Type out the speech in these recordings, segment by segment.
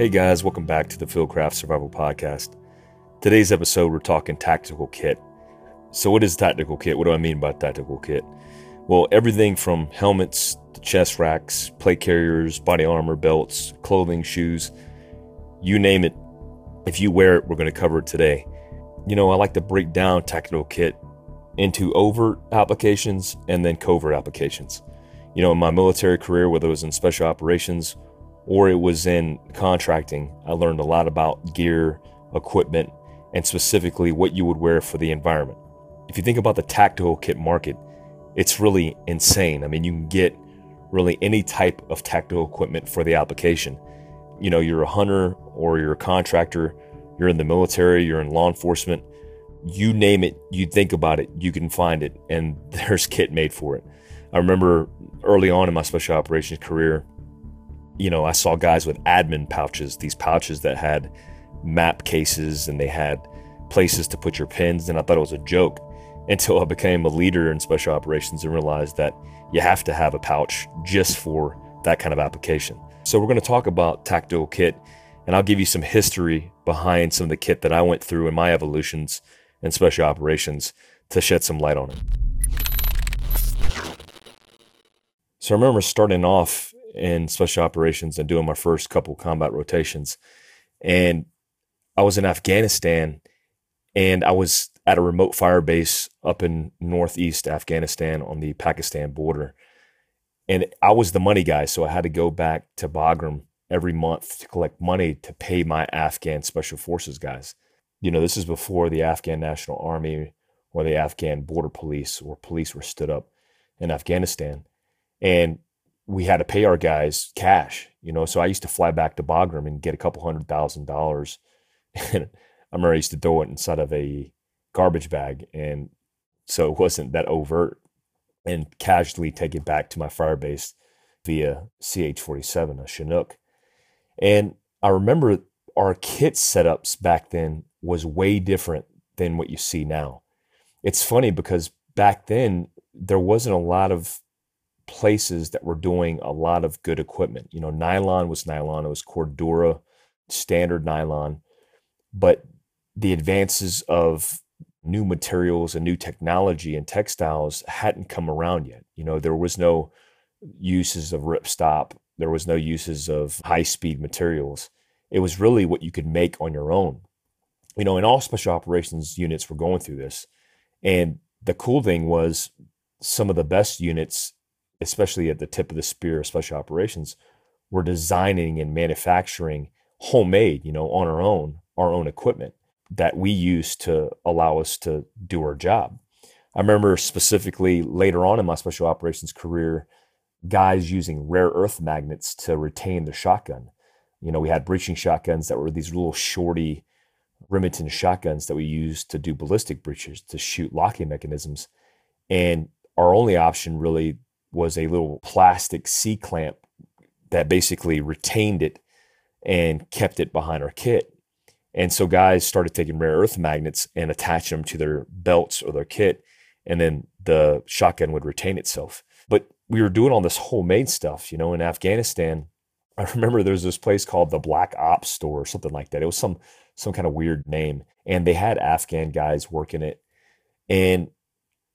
Hey guys, welcome back to the Fieldcraft Survival Podcast. Today's episode, we're talking tactical kit. So, what is tactical kit? What do I mean by tactical kit? Well, everything from helmets to chest racks, plate carriers, body armor, belts, clothing, shoes, you name it. If you wear it, we're going to cover it today. You know, I like to break down tactical kit into overt applications and then covert applications. You know, in my military career, whether it was in special operations or it was in contracting, I learned a lot about gear, equipment, and specifically what you would wear for the environment. If you think about the tactical kit market, it's really insane. I mean, you can get really any type of tactical equipment for the application. You know, you're a hunter or you're a contractor, you're in the military, you're in law enforcement, you name it, you think about it, you can find it, and there's kit made for it. I remember early on in my special operations career, you know, I saw guys with admin pouches, these pouches that had map cases and they had places to put your pins. And I thought it was a joke until I became a leader in special operations and realized that you have to have a pouch just for that kind of application. So we're going to talk about tactical kit and I'll give you some history behind some of the kit that I went through in my evolutions and special operations to shed some light on it. So I remember starting off in special operations and doing my first couple combat rotations. And I was in Afghanistan and I was at a remote fire base up in northeast Afghanistan on the Pakistan border. And I was the money guy, so I had to go back to Bagram every month to collect money to pay my Afghan special forces guys. You know, this is before the Afghan National Army or the Afghan border police or police were stood up in Afghanistan. And we had to pay our guys cash, you know. So I used to fly back to Bagram and get a couple hundred thousand dollars. And I remember I used to throw it inside of a garbage bag. And so it wasn't that overt and casually take it back to my fire base via CH 47, a Chinook. And I remember our kit setups back then was way different than what you see now. It's funny because back then there wasn't a lot of places that were doing a lot of good equipment. You know, nylon was nylon, it was Cordura standard nylon, but the advances of new materials and new technology and textiles hadn't come around yet. You know, there was no uses of ripstop, there was no uses of high speed materials. It was really what you could make on your own. You know, and all special operations units were going through this. And the cool thing was some of the best units especially at the tip of the spear of special operations, we're designing and manufacturing homemade, you know, on our own, our own equipment that we use to allow us to do our job. I remember specifically later on in my special operations career, guys using rare earth magnets to retain the shotgun. You know, we had breaching shotguns that were these little shorty Remington shotguns that we used to do ballistic breaches to shoot locking mechanisms. And our only option really was a little plastic C clamp that basically retained it and kept it behind our kit. And so guys started taking rare earth magnets and attach them to their belts or their kit, and then the shotgun would retain itself. But we were doing all this homemade stuff, you know, in Afghanistan. I remember there was this place called the Black Ops store or something like that. It was some some kind of weird name, and they had Afghan guys working it. And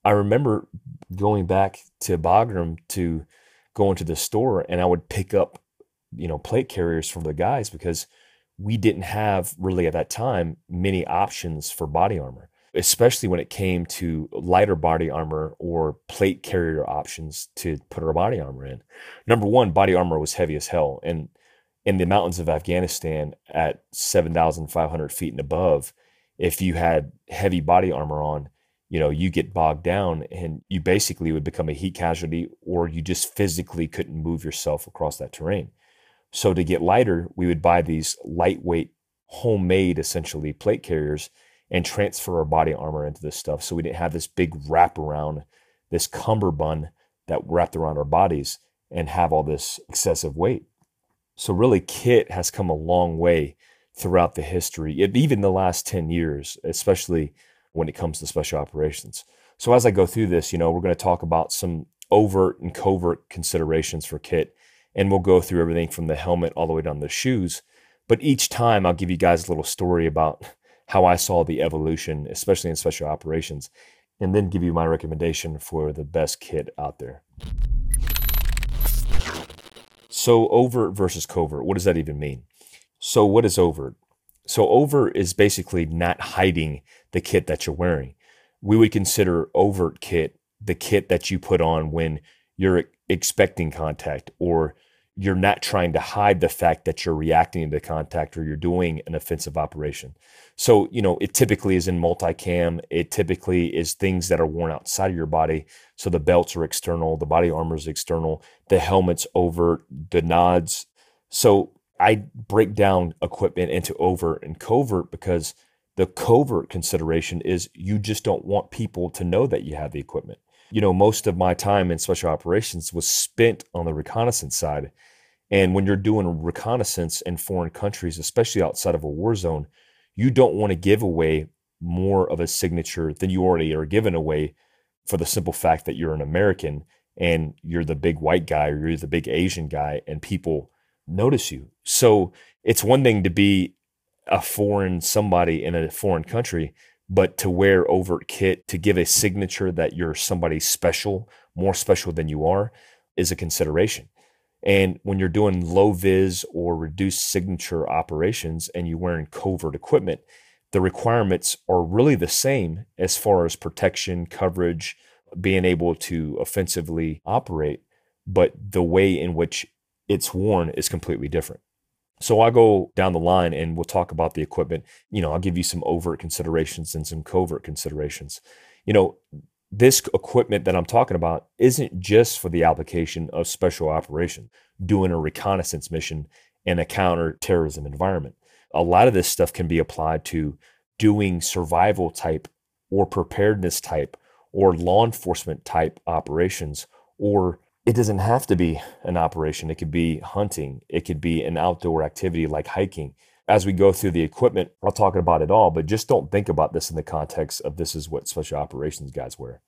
I remember going back to Bagram to go into the store and I would pick up, you know, plate carriers from the guys because we didn't have really at that time many options for body armor, especially when it came to lighter body armor or plate carrier options to put our body armor in. Number one, body armor was heavy as hell. And in the mountains of Afghanistan at 7,500 feet and above, if you had heavy body armor on, you know you get bogged down and you basically would become a heat casualty or you just physically couldn't move yourself across that terrain. So to get lighter we would buy these lightweight homemade essentially plate carriers and transfer our body armor into this stuff so we didn't have this big wrap around this cummerbund that wrapped around our bodies and have all this excessive weight. So really kit has come a long way throughout the history even the last 10 years especially when it comes to special operations. So as I go through this, you know, we're going to talk about some overt and covert considerations for kit, and we'll go through everything from the helmet all the way down to the shoes. But each time I'll give you guys a little story about how I saw the evolution, especially in special operations, and then give you my recommendation for the best kit out there. So, overt versus covert, what does that even mean? So, what is overt? So, overt is basically not hiding the kit that you're wearing. We would consider overt kit the kit that you put on when you're expecting contact or you're not trying to hide the fact that you're reacting to contact or you're doing an offensive operation. So, you know, it typically is in multicam. It typically is things that are worn outside of your body. So the belts are external, the body armor is external, the helmet's overt, the nods. So I break down equipment into overt and covert because the covert consideration is you just don't want people to know that you have the equipment you know, most of my time in special operations was spent on the reconnaissance side. And when you're doing reconnaissance in foreign countries, especially outside of a war zone, you don't want to give away more of a signature than you already are given away for the simple fact that you're an American and you're the big white guy or you're the big Asian guy and people notice you. So it's one thing to be a foreign somebody in a foreign country, but to wear overt kit to give a signature that you're somebody special, more special than you are, is a consideration. And when you're doing low vis or reduced signature operations and you're wearing covert equipment, the requirements are really the same as far as protection, coverage, being able to offensively operate, but the way in which it's worn is completely different. So I'll go down the line and we'll talk about the equipment. You know, I'll give you some overt considerations and some covert considerations. You know, this equipment that I'm talking about isn't just for the application of special operation, doing a reconnaissance mission in a counterterrorism environment. A lot of this stuff can be applied to doing survival type or preparedness type or law enforcement type operations or it doesn't have to be an operation. It could be hunting. It could be an outdoor activity like hiking. As we go through the equipment, I'll talk about it all, but just don't think about this in the context of this is what special operations guys wear.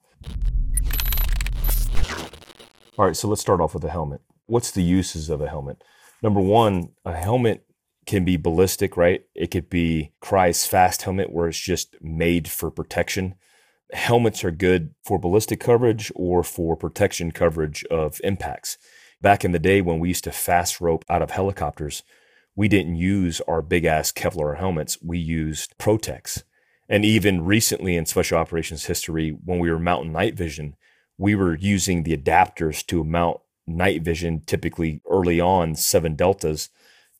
All right, so let's start off with a helmet. What's the uses of a helmet? Number one, a helmet can be ballistic, right? It could be Crye's fast helmet where it's just made for protection helmets are good for ballistic coverage or for protection coverage of impacts. Back in the day when we used to fast rope out of helicopters, we didn't use our big ass Kevlar helmets. We used Protex. And even recently in special operations history, when we were mounting night vision, we were using the adapters to mount night vision, typically early on seven deltas,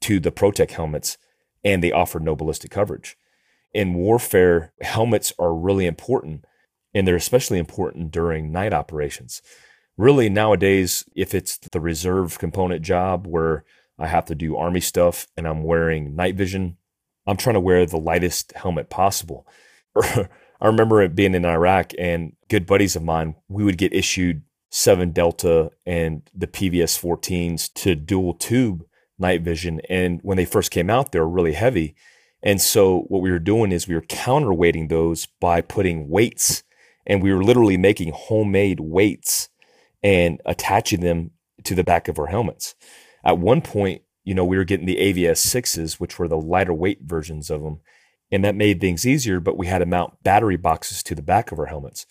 to the Protec helmets, and they offered no ballistic coverage. In warfare, helmets are really important and they're especially important during night operations. Really, nowadays, if it's the reserve component job where I have to do army stuff and I'm wearing night vision, I'm trying to wear the lightest helmet possible. I remember it being in Iraq and good buddies of mine, we would get issued 7 Delta and the PVS 14s to dual tube night vision. And when they first came out, they were really heavy. And so what we were doing is we were counterweighting those by putting weights and we were literally making homemade weights and attaching them to the back of our helmets. At one point, you know, we were getting the AVS sixes, which were the lighter weight versions of them, and that made things easier. But we had to mount battery boxes to the back of our helmets.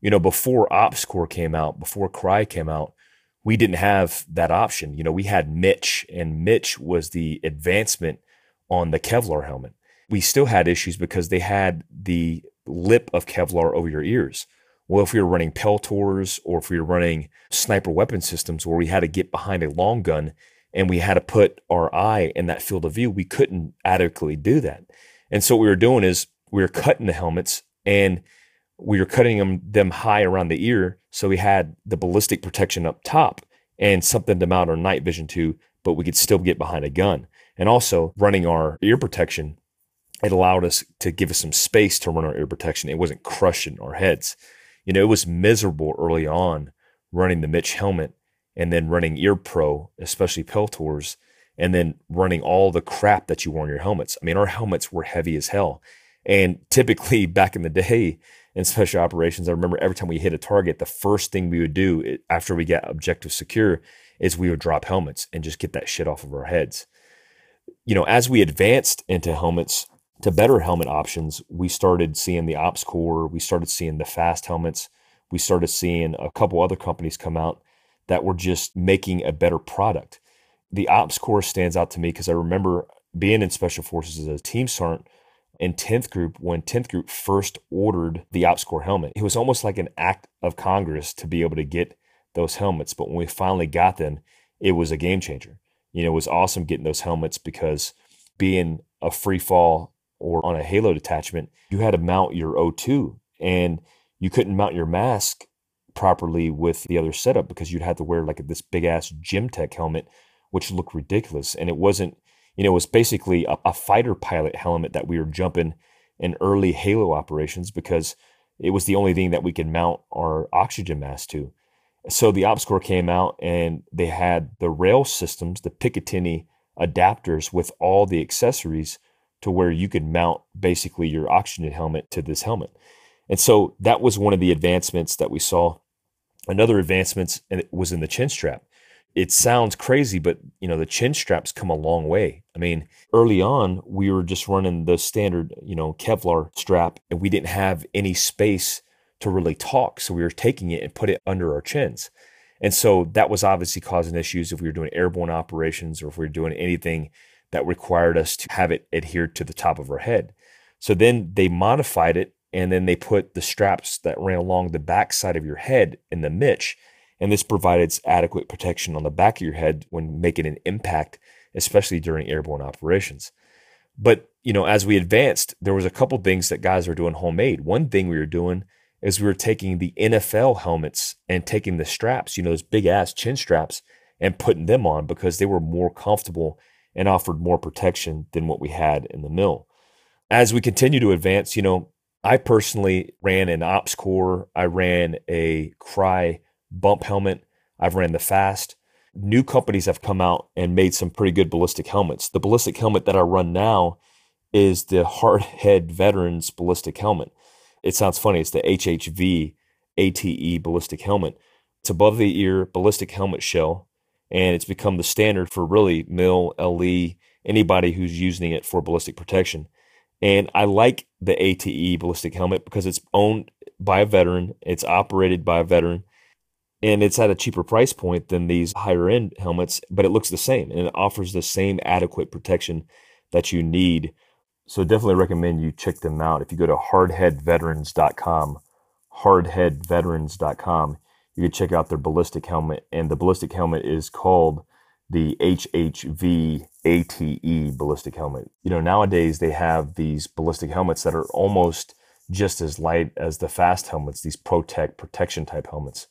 You know, before OpsCore came out, before Crye came out, we didn't have that option. You know, we had MICH, and MICH was the advancement on the Kevlar helmet. We still had issues because they had the lip of Kevlar over your ears. Well, if we were running Peltors or if we were running sniper weapon systems where we had to get behind a long gun and we had to put our eye in that field of view, we couldn't adequately do that. And so what we were doing is we were cutting the helmets and we were cutting them, them high around the ear. So we had the ballistic protection up top and something to mount our night vision to, but we could still get behind a gun. And also running our ear protection it allowed us to give us some space to run our ear protection. It wasn't crushing our heads. You know, it was miserable early on running the MICH helmet and then running Ear Pro, especially Peltors, and then running all the crap that you wore on your helmets. I mean, our helmets were heavy as hell. And typically back in the day in special operations, I remember every time we hit a target, the first thing we would do after we got objective secure is we would drop helmets and just get that shit off of our heads you know, as we advanced into helmets, to better helmet options, we started seeing the OpsCore, we started seeing the fast helmets, we started seeing a couple other companies come out that were just making a better product. The OpsCore stands out to me because I remember being in special forces as a team sergeant in 10th group when 10th group first ordered the Ops OpsCore helmet. It was almost like an act of Congress to be able to get those helmets, but when we finally got them, it was a game changer. You know, it was awesome getting those helmets because being a free fall or on a halo detachment, you had to mount your O2 and you couldn't mount your mask properly with the other setup because you'd have to wear like this big ass Gentex helmet, which looked ridiculous. And it wasn't, you know, it was basically a, a fighter pilot helmet that we were jumping in early halo operations because it was the only thing that we could mount our oxygen mask to. So the OpsCore came out and they had the rail systems, the Picatinny adapters with all the accessories to where you could mount basically your oxygen helmet to this helmet. And so that was one of the advancements that we saw. Another advancement was in the chin strap. It sounds crazy, but you know the chin straps come a long way. I mean, early on we were just running the standard, you know, Kevlar strap, and we didn't have any space to really talk, so we were taking it and put it under our chins. And so that was obviously causing issues if we were doing airborne operations or if we were doing anything that required us to have it adhered to the top of our head. So then they modified it and then they put the straps that ran along the back side of your head in the MICH. And this provided adequate protection on the back of your head when making an impact, especially during airborne operations. But, you know, as we advanced, there was a couple things that guys were doing homemade. One thing we were doing is we were taking the NFL helmets and taking the straps, you know, those big ass chin straps, and putting them on because they were more comfortable and offered more protection than what we had in the mill. As we continue to advance, you know, I personally ran an OpsCore, I ran a Crye bump helmet, I've ran the Fast. New companies have come out and made some pretty good ballistic helmets. The ballistic helmet that I run now is the Hardhead Veterans ballistic helmet. It sounds funny, it's the HHV ATE ballistic helmet. It's above the ear ballistic helmet shell and it's become the standard for really mill LE anybody who's using it for ballistic protection. And I like the ATE ballistic helmet because it's owned by a veteran, it's operated by a veteran, and it's at a cheaper price point than these higher end helmets, but it looks the same and it offers the same adequate protection that you need. So definitely recommend you check them out. If you go to hardheadveterans.com, hardheadveterans.com, you can check out their ballistic helmet. And the ballistic helmet is called the HHV ATE ballistic helmet. You know, nowadays they have these ballistic helmets that are almost just as light as the fast helmets, these ProTech protection type helmets.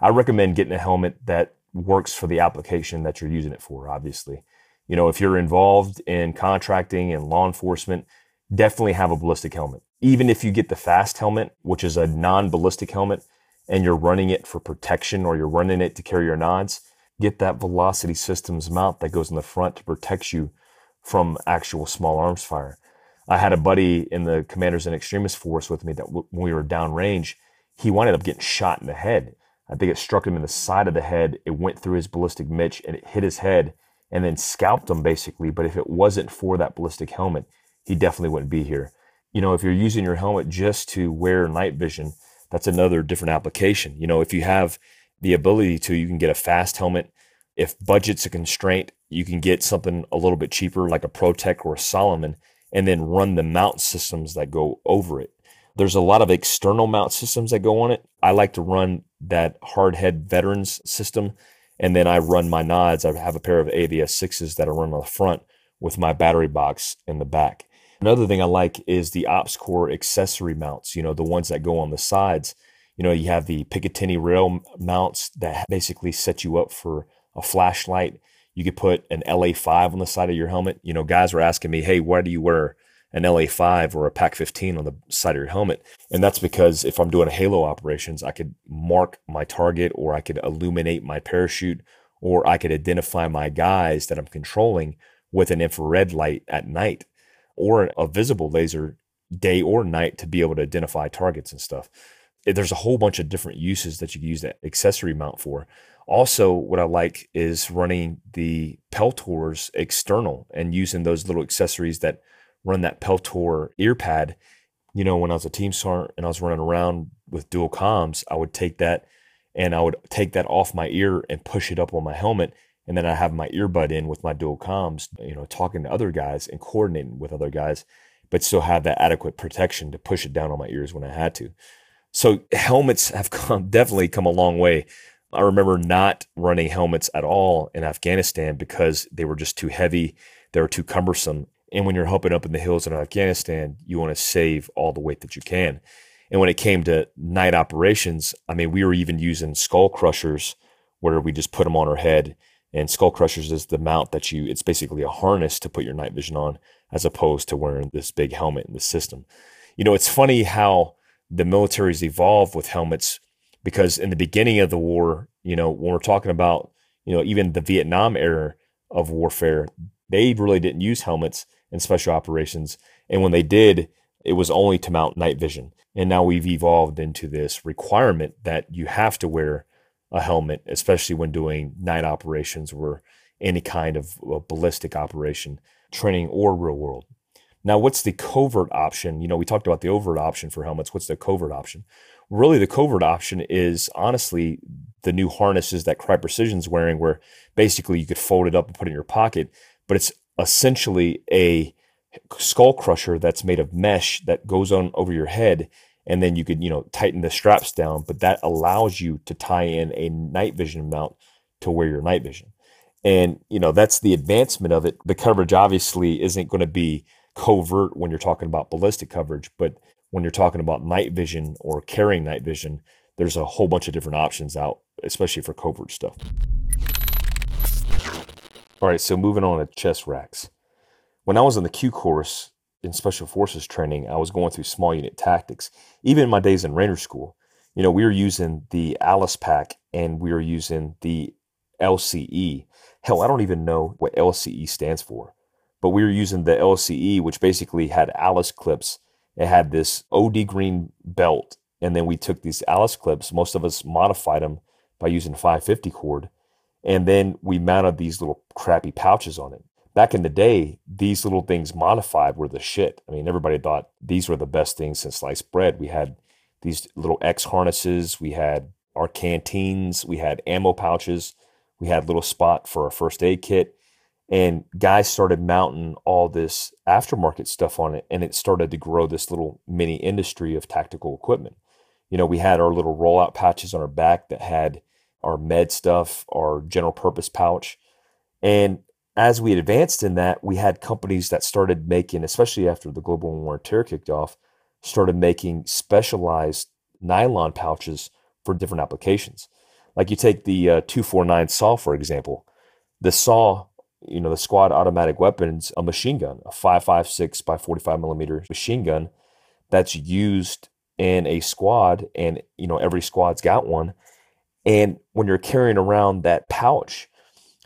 I recommend getting a helmet that works for the application that you're using it for, obviously. You know, if you're involved in contracting and law enforcement, definitely have a ballistic helmet. Even if you get the fast helmet, which is a non ballistic helmet, and you're running it for protection or you're running it to carry your nods, get that velocity systems mount that goes in the front to protect you from actual small arms fire. I had a buddy in the Commanders In-Extremis Force with me that w- when we were downrange, he wound up getting shot in the head. I think it struck him in the side of the head. It went through his ballistic MICH and it hit his head and then scalped him basically. But if it wasn't for that ballistic helmet, he definitely wouldn't be here. You know, if you're using your helmet just to wear night vision, that's another different application. You know, if you have the ability to, you can get a fast helmet. If budget's a constraint, you can get something a little bit cheaper like a ProTech or a Solomon and then run the mount systems that go over it. There's a lot of external mount systems that go on it. I like to run that hardhead veterans system. And then I run my nods. I have a pair of AVS sixes that I run on the front with my battery box in the back. Another thing I like is the OpsCore accessory mounts, you know, the ones that go on the sides. You know, you have the Picatinny rail mounts that basically set you up for a flashlight. You could put an LA5 on the side of your helmet. You know, guys were asking me, hey, why do you wear an LA5 or a PEQ 15 on the side of your helmet? And that's because if I'm doing halo operations, I could mark my target or I could illuminate my parachute or I could identify my guys that I'm controlling with an infrared light at night or a visible laser day or night to be able to identify targets and stuff. there's a whole bunch of different uses that you can use that accessory mount for. Also, what I like is running the Peltors external and using those little accessories that run that Peltor ear pad. You know, when I was a team sergeant and I was running around with dual comms, I would take that and I would take that off my ear and push it up on my helmet. And then I have my earbud in with my dual comms, you know, talking to other guys and coordinating with other guys, but still have that adequate protection to push it down on my ears when I had to. So helmets have come definitely come a long way. I remember not running helmets at all in Afghanistan because they were just too heavy, they were too cumbersome. And when you're hopping up in the hills in Afghanistan, you want to save all the weight that you can. And when it came to night operations, I mean, we were even using skull crushers where we just put them on our head. And skull crushers is the mount that you, it's basically a harness to put your night vision on as opposed to wearing this big helmet in the system. You know, it's funny how the military's evolved with helmets because in the beginning of the war, you know, when we're talking about, you know, even the Vietnam era of warfare, they really didn't use helmets in special operations. And when they did, it was only to mount night vision. And now we've evolved into this requirement that you have to wear a helmet, especially when doing night operations or any kind of uh, ballistic operation, training or real world. Now, what's the covert option? You know, we talked about the overt option for helmets. What's the covert option? Really, the covert option is honestly the new harnesses that Crye Precision's wearing, where basically you could fold it up and put it in your pocket, but it's essentially a skull crusher that's made of mesh that goes on over your head and then you could you know tighten the straps down but that allows you to tie in a night vision mount to wear your night vision. And you know that's the advancement of it. The coverage obviously isn't going to be covert when you're talking about ballistic coverage but when you're talking about night vision or carrying night vision there's a whole bunch of different options out especially for covert stuff. All right so moving on to chest racks. When I was in the Q course in special forces training, I was going through small unit tactics. Even in my days in Ranger School, you know, we were using the Alice pack and we were using the LCE. Hell, I don't even know what LCE stands for, but we were using the LCE, which basically had Alice clips. It had this OD green belt, and then we took these Alice clips. Most of us modified them by using 550 cord, and then we mounted these little crappy pouches on it back in the day, these little things modified were the shit. I mean, everybody thought these were the best things since sliced bread. We had these little X harnesses, we had our canteens, we had ammo pouches, we had little spot for a first aid kit. And guys started mounting all this aftermarket stuff on it, and it started to grow this little mini industry of tactical equipment. You know, we had our little rollout pouches on our back that had our med stuff, our general purpose pouch. And as we advanced in that, we had companies that started making, especially after the global war on terror kicked off, started making specialized nylon pouches for different applications. Like you take the uh, 249 SAW, for example. The SAW, you know, the squad automatic weapons, a machine gun, a 5.56 by 45 millimeter machine gun that's used in a squad, and, you know, every squad's got one. And when you're carrying around that pouch,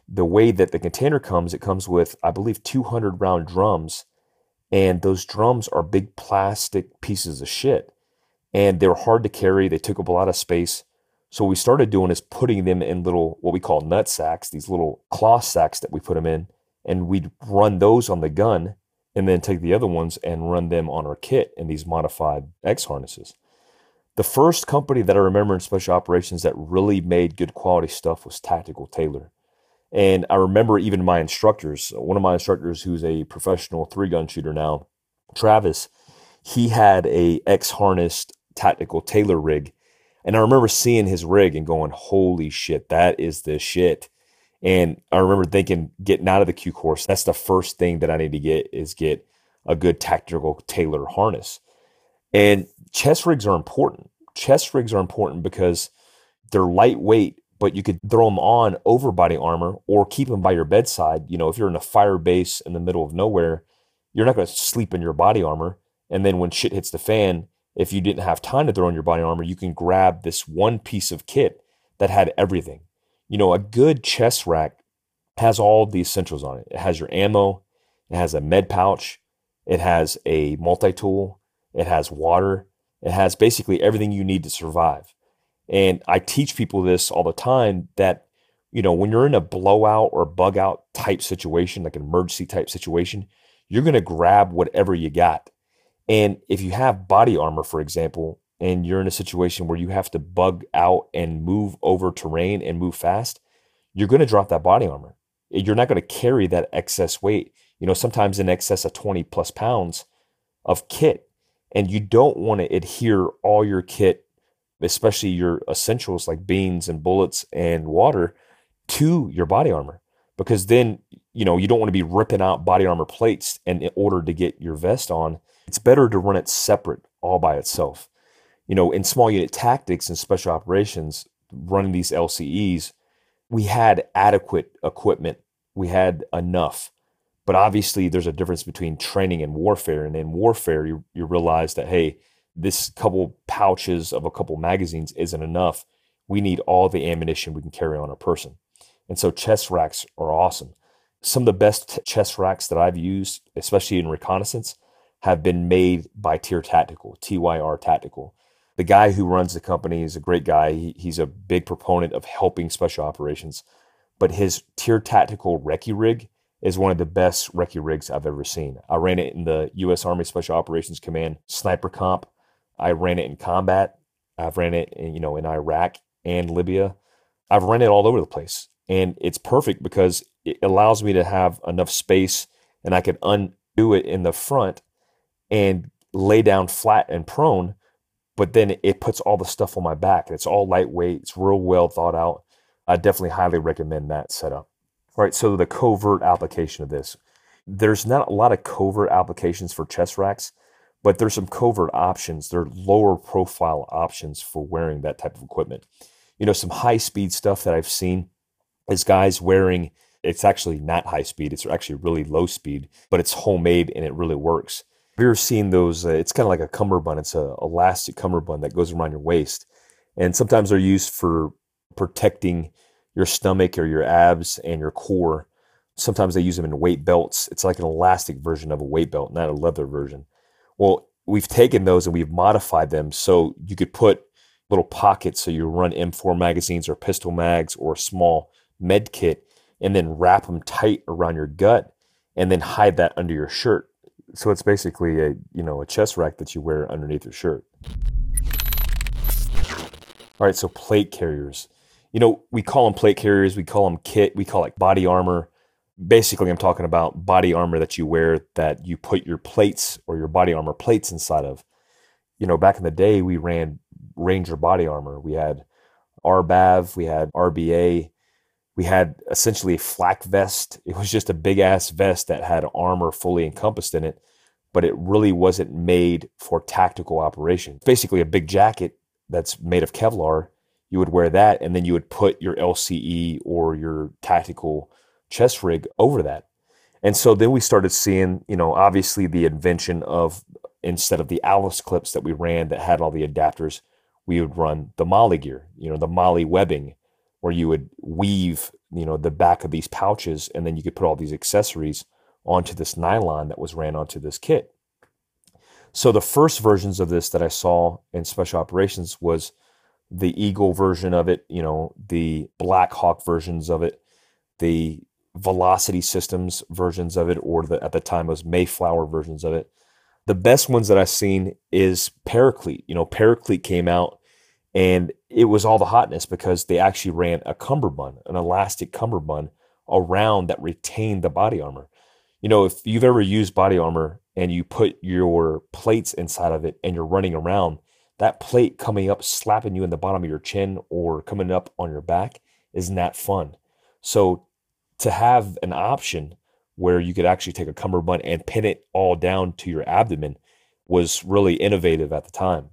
the way that the container comes, it comes with, I believe, 200 round drums. And those drums are big plastic pieces of shit. And they're hard to carry. They took up a lot of space. So what we started doing is putting them in little, what we call nut sacks, these little cloth sacks that we put them in. And we'd run those on the gun and then take the other ones and run them on our kit in these modified X harnesses. The first company that I remember in special operations that really made good quality stuff was Tactical Tailor. And I remember even my instructors, one of my instructors who's a professional three gun shooter now, Travis, he had a X harnessed tactical Tailor rig. And I remember seeing his rig and going, holy shit, that is the shit. And I remember thinking, getting out of the Q course, that's the first thing that I need to get is get a good tactical Tailor harness. And chest rigs are important. Chest rigs are important because they're lightweight but you could throw them on over body armor or keep them by your bedside. You know, if you're in a fire base in the middle of nowhere, you're not going to sleep in your body armor. And then when shit hits the fan, if you didn't have time to throw in your body armor, you can grab this one piece of kit that had everything. You know, a good chest rack has all the essentials on it. It has your ammo, it has a med pouch, it has a multi tool, it has water, It has basically everything you need to survive. And I teach people this all the time that, you know, when you're in a blowout or bug out type situation, like an emergency type situation, you're going to grab whatever you got. And if you have body armor, for example, and you're in a situation where you have to bug out and move over terrain and move fast, you're going to drop that body armor. You're not going to carry that excess weight, you know, sometimes in excess of 20 plus pounds of kit. And you don't want to adhere all your kit, especially your essentials like beans and bullets and water, to your body armor. Because then, you know, you don't want to be ripping out body armor plates and in order to get your vest on. It's better to run it separate all by itself you know, in small unit tactics and special operations, running these LCEs, we had adequate equipment. We had enough. But obviously, there's a difference between training and warfare. And in warfare, you, you realize that, hey, this couple pouches of a couple magazines isn't enough. We need all the ammunition we can carry on our person. And so chest racks are awesome. Some of the best chest racks that I've used, especially in reconnaissance, have been made by TYR Tactical, TYR Tactical the guy who runs the company is a great guy. He, he's a big proponent of helping special operations, but his TYR Tactical Recce rig is one of the best recce rigs I've ever seen. I ran it in the U.S. Army Special Operations Command Sniper Comp. I ran it in combat. I've ran it, in, you know, in Iraq and Libya. I've run it all over the place, and it's perfect because it allows me to have enough space, and I can undo it in the front and lay down flat and prone but then it puts all the stuff on my back and it's all lightweight. It's real well thought out. I definitely highly recommend that setup. All right, so the covert application of this. There's not a lot of covert applications for chest racks, but there's some covert options. There are lower profile options for wearing that type of equipment. You know, some high speed stuff that I've seen is guys wearing, it's actually not high speed, it's actually really low speed, but it's homemade and it really works have you ever seen those? Uh, it's kind of like a cummerbund. It's a elastic cummerbund that goes around your waist, and sometimes they're used for protecting your stomach or your abs and your core. Sometimes they use them in weight belts. It's like an elastic version of a weight belt, not a leather version. Well, we've taken those and we've modified them so you could put little pockets so you run M4 magazines or pistol mags or a small med kit and then wrap them tight around your gut and then hide that under your shirt so it's basically a you know a chest rack that you wear underneath your shirt. All right, so plate carriers. You know, we call them plate carriers, we call them kit, we call it body armor. Basically, I'm talking about body armor that you wear that you put your plates or your body armor plates inside of. You know, back in the day, we ran Ranger body armor. We had RBAV, we had RBA, we had essentially a flak vest. It was just a big ass vest that had armor fully encompassed in it, but it really wasn't made for tactical operation. Basically, a big jacket that's made of Kevlar. You would wear that, and then you would put your LCE or your tactical chest rig over that. And so then we started seeing, you know, obviously the invention of instead of the Alice clips that we ran that had all the adapters, we would run the MOLLE gear, you know, the MOLLE webbing where you would weave, you know, the back of these pouches and then you could put all these accessories onto this nylon that was ran onto this kit. So the first versions of this that I saw in special operations was the Eagle version of it, you know, the Black Hawk versions of it, the Velocity Systems versions of it, or the at the time was Mayflower versions of it. The best ones that I've seen is Paraclete. You know, Paraclete came out and it was all the hotness because they actually ran a cummerbund, an elastic cummerbund around that retained the body armor. You know, if you've ever used body armor and you put your plates inside of it and you're running around, that plate coming up, slapping you in the bottom of your chin or coming up on your back isn't that fun. So to have an option where you could actually take a cummerbund and pin it all down to your abdomen was really innovative at the time.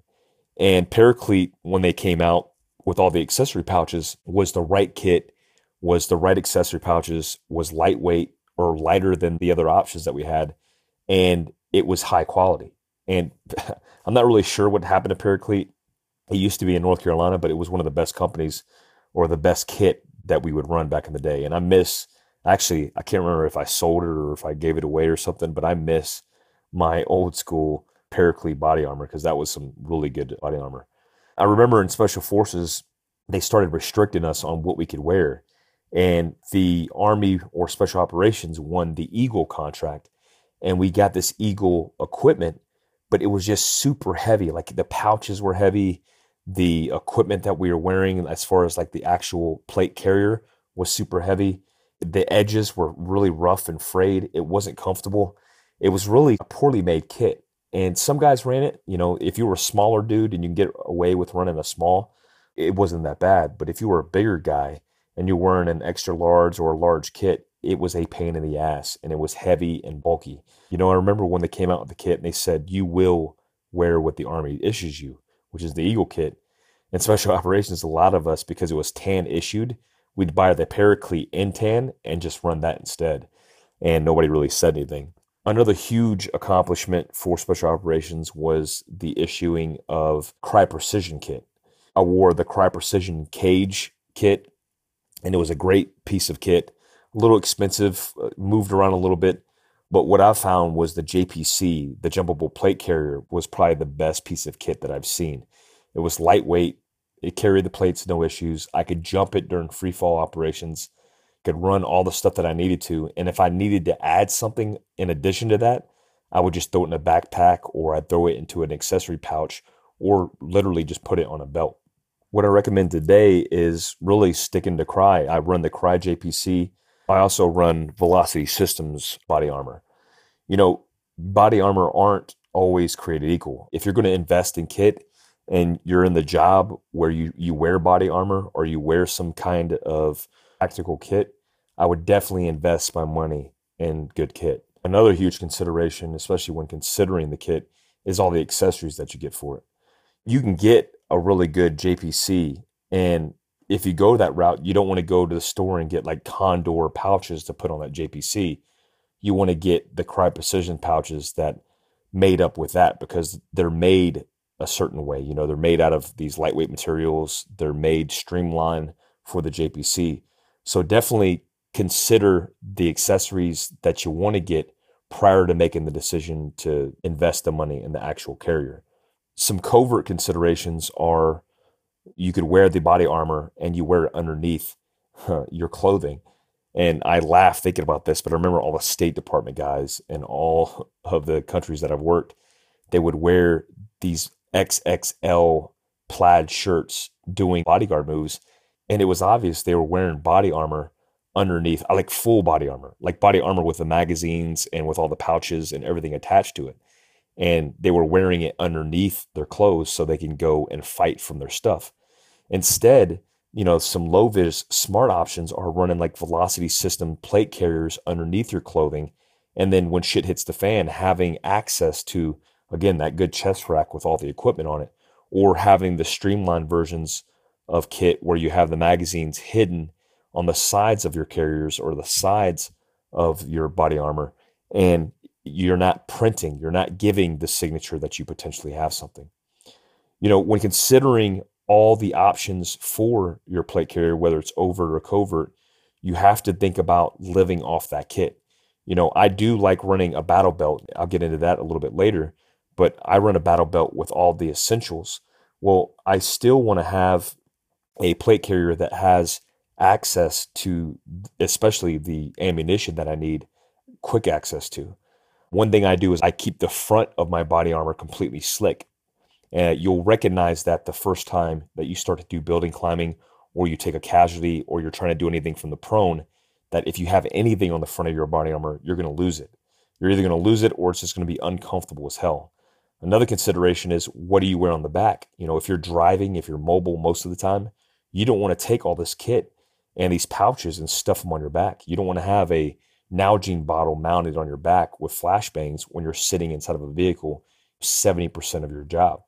And Paraclete, when they came out with all the accessory pouches, was the right kit, was the right accessory pouches, was lightweight or lighter than the other options that we had. And it was high quality. And I'm not really sure what happened to Paraclete. It used to be in North Carolina, but it was one of the best companies or the best kit that we would run back in the day. And I miss, actually, I can't remember if I sold it or if I gave it away or something, but I miss my old school Paraclete body armor because that was some really good body armor. I remember in special forces, they started restricting us on what we could wear. And the Army or Special Operations won the Eagle contract. And we got this Eagle equipment, but it was just super heavy. Like the pouches were heavy. The equipment that we were wearing, as far as like the actual plate carrier, was super heavy. The edges were really rough and frayed. It wasn't comfortable. It was really a poorly made kit. And some guys ran it. You know, if you were a smaller dude and you can get away with running a small, it wasn't that bad. But if you were a bigger guy and you're wearing an extra large or a large kit, it was a pain in the ass and it was heavy and bulky. You know, I remember when they came out with the kit and they said, you will wear what the Army issues you, which is the Eagle kit. And special operations, a lot of us, because it was tan issued, we'd buy the Paraclete in tan and just run that instead. And nobody really said anything. Another huge accomplishment for special operations was the issuing of Crye Precision kit. I wore the Crye Precision Cage kit, and it was a great piece of kit. A little expensive, uh, moved around a little bit, but what I found was the JPC, the jumpable plate carrier, was probably the best piece of kit that I've seen. It was lightweight. It carried the plates, no issues. I could jump it during free fall operations could run all the stuff that I needed to. And if I needed to add something in addition to that, I would just throw it in a backpack or I'd throw it into an accessory pouch or literally just put it on a belt. What I recommend today is really sticking to Crye. I run the Crye JPC. I also run Velocity Systems body armor. You know, body armor aren't always created equal. If you're going to invest in kit and you're in the job where you, you wear body armor or you wear some kind of tactical kit, I would definitely invest my money in good kit. Another huge consideration, especially when considering the kit, is all the accessories that you get for it. You can get a really good JPC, and if you go that route, you don't want to go to the store and get like Condor pouches to put on that JPC. You want to get the Crye Precision pouches that made up with that because they're made a certain way. You know, they're made out of these lightweight materials. They're made streamlined for the JPC. So definitely consider the accessories that you want to get prior to making the decision to invest the money in the actual carrier. Some covert considerations are you could wear the body armor and you wear it underneath your clothing. And I laugh thinking about this, but I remember all the State Department guys in all of the countries that I've worked, they would wear these XXL plaid shirts doing bodyguard moves and it was obvious they were wearing body armor underneath, uh, like full body armor, like body armor with the magazines and with all the pouches and everything attached to it. And they were wearing it underneath their clothes so they can go and fight from their stuff. Instead, you know, some low vis smart options are running like velocity system plate carriers underneath your clothing. And then when shit hits the fan, having access to, again, that good chest rack with all the equipment on it, or having the streamlined versions of kit where you have the magazines hidden on the sides of your carriers or the sides of your body armor and you're not printing you're not giving the signature that you potentially have something. You know when considering all the options for your plate carrier whether it's overt or covert you have to think about living off that kit. You know i do like running a battle belt. I'll get into that a little bit later but i run a battle belt with all the essentials well i still want to have a plate carrier that has access to, especially the ammunition that I need quick access to. One thing I do is I keep the front of my body armor completely slick. And you'll recognize that the first time that you start to do building climbing or you take a casualty or you're trying to do anything from the prone, that if you have anything on the front of your body armor, you're going to lose it. You're either going to lose it or it's just going to be uncomfortable as hell. Another consideration is what do you wear on the back? You know, if you're driving, if you're mobile most of the time, you don't want to take all this kit and these pouches and stuff them on your back. You don't want to have a Nalgene bottle mounted on your back with flashbangs when you're sitting inside of a vehicle 70% of your job.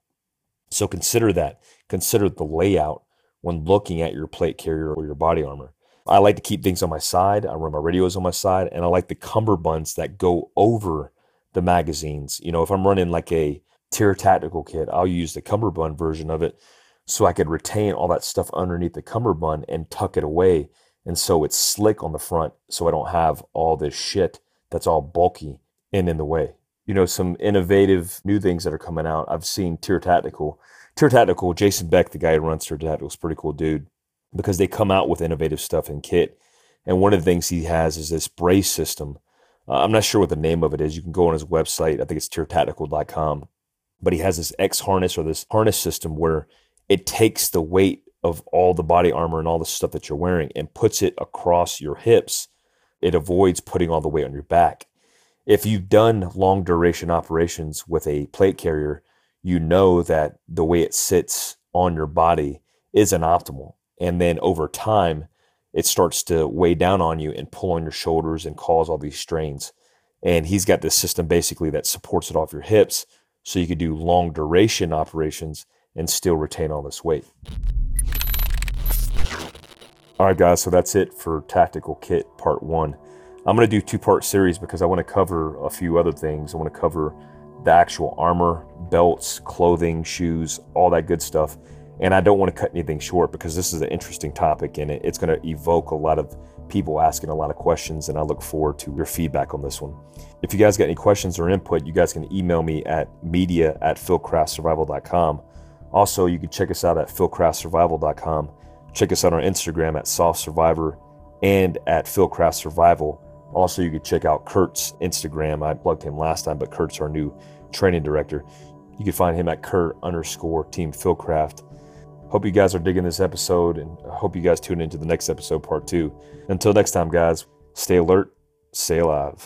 So consider that. Consider the layout when looking at your plate carrier or your body armor. I like to keep things on my side. I run my radios on my side, and I like the cummerbunds that go over the magazines. You know, if I'm running like a TYR Tactical kit, I'll use the cummerbund version of it so I could retain all that stuff underneath the cummerbund and tuck it away. And so it's slick on the front so I don't have all this shit that's all bulky and in the way. you know, some innovative new things that are coming out. I've seen TYR Tactical. TYR Tactical, Jason Beck, the guy who runs TYR Tactical, is pretty cool dude because they come out with innovative stuff in kit. And one of the things he has is this brace system. Uh, I'm not sure what the name of it is. You can go on his website. I think it's tyrtactical.com. But he has this X harness or this harness system where it takes the weight of all the body armor and all the stuff that you're wearing and puts it across your hips. It avoids putting all the weight on your back. If you've done long duration operations with a plate carrier, you know that the way it sits on your body isn't optimal. And then over time, it starts to weigh down on you and pull on your shoulders and cause all these strains. And he's got this system basically that supports it off your hips so you can do long duration operations and still retain all this weight. All right, guys, so that's it for Tactical Kit Part 1. I'm going to do two part series because I want to cover a few other things. I want to cover the actual armor, belts, clothing, shoes, all that good stuff. And I don't want to cut anything short because this is an interesting topic and it's going to evoke a lot of people asking a lot of questions. And I look forward to your feedback on this one. If you guys got any questions or input, you guys can email me at media at fieldcraftsurvival.com. Also, you can check us out at fieldcraftsurvival.com. Check us out on Instagram at soft survivor and at fieldcraftsurvival. Also, you can check out Kurt's Instagram. I plugged him last time, but Kurt's our new training director. You can find him at Kurt underscore Team Fieldcraft. Hope you guys are digging this episode, and I hope you guys tune into the next episode, part two. Until next time, guys, stay alert, stay alive.